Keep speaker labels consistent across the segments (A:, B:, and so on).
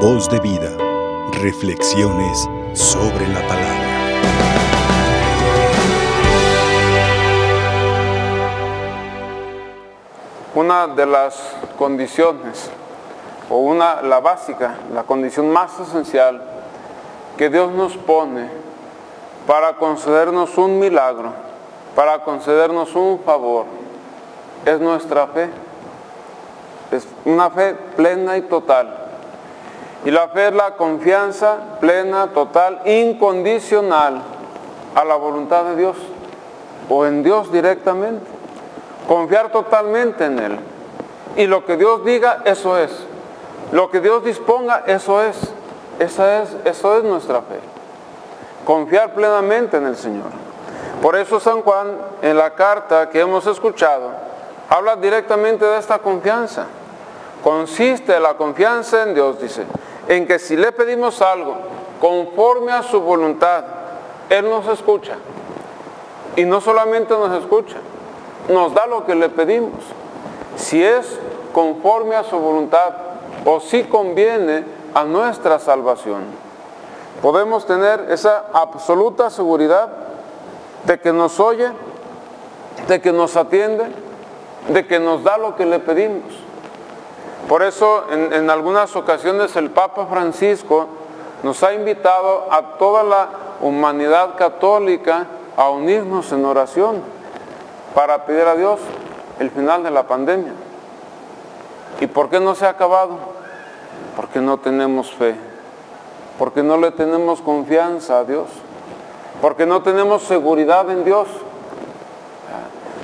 A: Voz de vida. Reflexiones sobre la palabra.
B: Una de las condiciones, o una, la básica, la condición más esencial que Dios nos pone para concedernos un milagro, para concedernos un favor, es nuestra fe. Es una fe plena y total. Y la fe es la confianza plena, total, incondicional a la voluntad de Dios o en Dios directamente. Confiar totalmente en Él. Y lo que Dios diga, eso es. Lo que Dios disponga, eso es. Esa es eso es nuestra fe. Confiar plenamente en el Señor. Por eso San Juan, en la carta que hemos escuchado, habla directamente de esta confianza. Consiste la confianza en Dios, dice, en que si le pedimos algo conforme a su voluntad, Él nos escucha. Y no solamente nos escucha, nos da lo que le pedimos. Si es conforme a su voluntad o si conviene a nuestra salvación. Podemos tener esa absoluta seguridad de que nos oye, de que nos atiende, de que nos da lo que le pedimos. Por eso en, algunas ocasiones el Papa Francisco nos ha invitado a toda la humanidad católica a unirnos en oración para pedir a Dios el final de la pandemia. ¿Y por qué no se ha acabado? Porque no tenemos fe, porque no le tenemos confianza a Dios, porque no tenemos seguridad en Dios.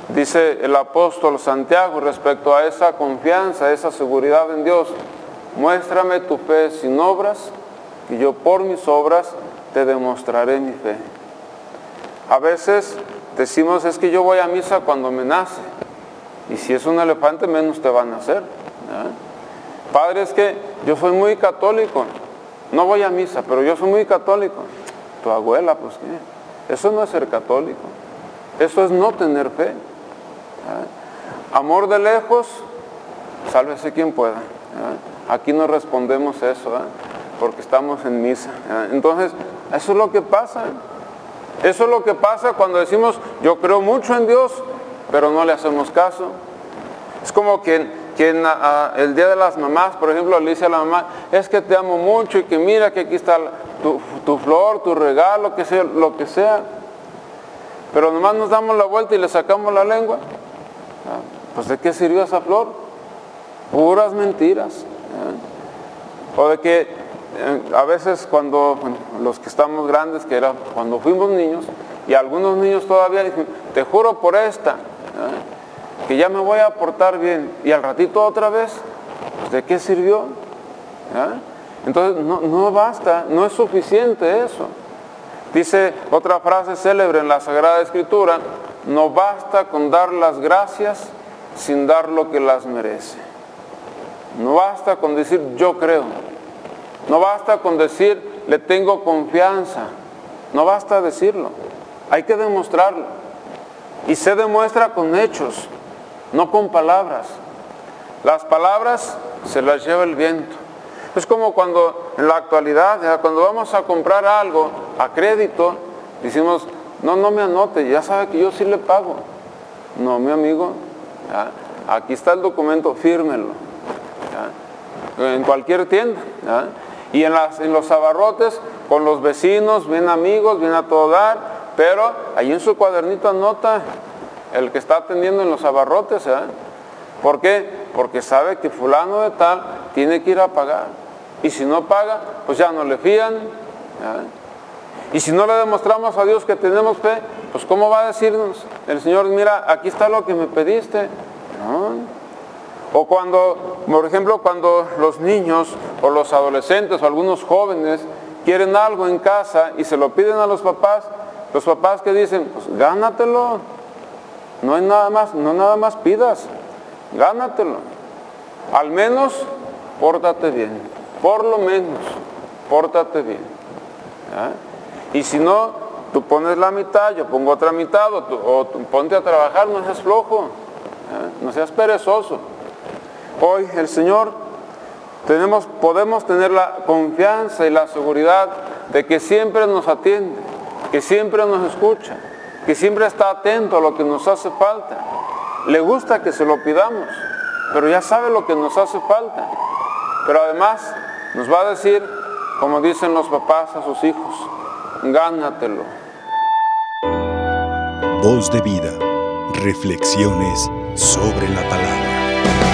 B: Dice el apóstol Santiago respecto a esa confianza, esa seguridad en Dios, muéstrame tu fe sin obras y yo por mis obras te demostraré mi fe. A veces decimos es que yo voy a misa cuando me nace y si es un elefante menos te va a nacer. Padre, es que yo soy muy católico, no voy a misa, pero yo soy muy católico. Tu abuela, pues qué, eso no es ser católico, eso es no tener fe. Amor de lejos, sálvese quien pueda. Aquí no respondemos eso, porque estamos en misa. Entonces, eso es lo que pasa. Eso es lo que pasa cuando decimos, yo creo mucho en Dios, pero no le hacemos caso. Es como quien, quien el día de las mamás, por ejemplo, le dice a la mamá, es que te amo mucho y que mira que aquí está tu, tu flor, tu regalo, que sea, lo que sea. Pero nomás nos damos la vuelta y le sacamos la lengua. Pues ¿de qué sirvió esa flor? Puras mentiras. ¿eh? O de que eh, a veces cuando los que estamos grandes, que era cuando fuimos niños, y algunos niños todavía dicen, te juro por esta, ¿eh? que ya me voy a portar bien, y al ratito otra vez, pues, ¿de qué sirvió? Entonces no, no basta, no es suficiente eso. Dice otra frase célebre en la Sagrada Escritura, no basta con dar las gracias sin dar lo que las merece. No basta con decir yo creo. No basta con decir le tengo confianza. No basta decirlo. Hay que demostrarlo. Y se demuestra con hechos, no con palabras. Las palabras se las lleva el viento. Es como cuando en la actualidad, cuando vamos a comprar algo a crédito, decimos, no, no me anote, ya sabe que yo sí le pago. No, mi amigo, aquí está el documento, fírmelo. En cualquier tienda. Y en, las, en los abarrotes, con los vecinos, bien amigos, bien a todo dar, pero ahí en su cuadernito anota el que está atendiendo en los abarrotes. ¿Por qué? Porque sabe que fulano de tal tiene que ir a pagar. Y si no paga, pues ya no le fían. Y si no le demostramos a Dios que tenemos fe, pues ¿cómo va a decirnos el Señor, mira, aquí está lo que me pediste? O cuando, por ejemplo, cuando los niños o los adolescentes o algunos jóvenes quieren algo en casa y se lo piden a los papás, los papás que dicen, pues gánatelo. No hay nada más, no nada más pidas, gánatelo. Al menos pórtate bien, por lo menos pórtate bien. Y si no, tú pones la mitad, yo pongo otra mitad, o, tú, ponte a trabajar, no seas flojo, no seas perezoso. Hoy el Señor Tenemos, podemos tener la confianza y la seguridad de que siempre nos atiende, que siempre nos escucha, que siempre está atento a lo que nos hace falta. Le gusta que se lo pidamos, pero ya sabe lo que nos hace falta. Pero además nos va a decir, como dicen los papás a sus hijos, gánatelo.
A: De vida. Reflexiones sobre la palabra.